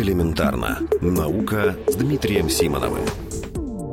Элементарно. Наука с Дмитрием Симоновым.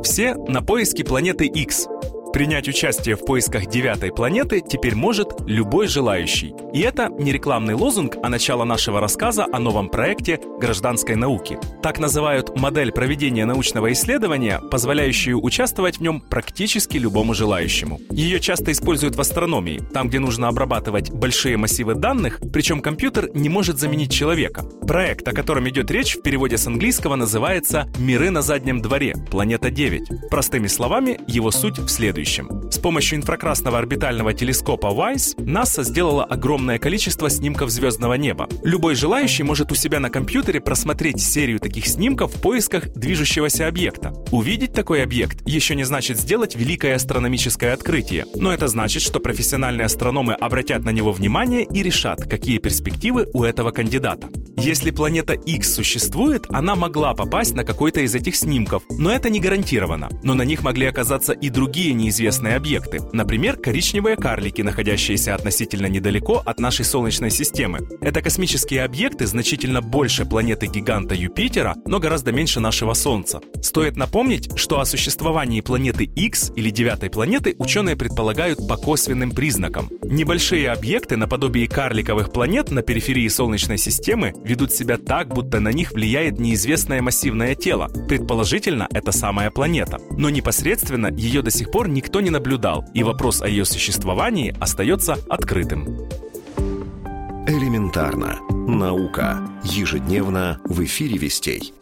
Все на поиске планеты X. Принять участие в поисках девятой планеты теперь может любой желающий. И это не рекламный лозунг, а начало нашего рассказа о новом проекте гражданской науки. Так называют модель проведения научного исследования, позволяющую участвовать в нем практически любому желающему. Ее часто используют в астрономии, там, где нужно обрабатывать большие массивы данных, причем компьютер не может заменить человека. Проект, о котором идет речь, в переводе с английского называется «Миры на заднем дворе. Планета 9». Простыми словами, его суть в следующем. С помощью инфракрасного орбитального телескопа WISE НАСА сделала огромное количество снимков звездного неба. Любой желающий может у себя на компьютере просмотреть серию таких снимков в поисках движущегося объекта. Увидеть такой объект еще не значит сделать великое астрономическое открытие, но это значит, что профессиональные астрономы обратят на него внимание и решат, какие перспективы у этого кандидата. Если планета X существует, она могла попасть на какой-то из этих снимков, но это не гарантировано. Но на них могли оказаться и другие неизвестные объекты, например, коричневые карлики, находящиеся относительно недалеко от нашей Солнечной системы. Это космические объекты значительно больше планеты-гиганта Юпитера, но гораздо меньше нашего Солнца. Стоит напомнить, что о существовании планеты X или девятой планеты ученые предполагают по косвенным признакам. Небольшие объекты наподобие карликовых планет на периферии Солнечной системы ведут себя так, будто на них влияет неизвестное массивное тело. Предположительно, это самая планета. Но непосредственно ее до сих пор никто не наблюдал, и вопрос о ее существовании остается открытым. Элементарно. Наука. Ежедневно в эфире «Вестей».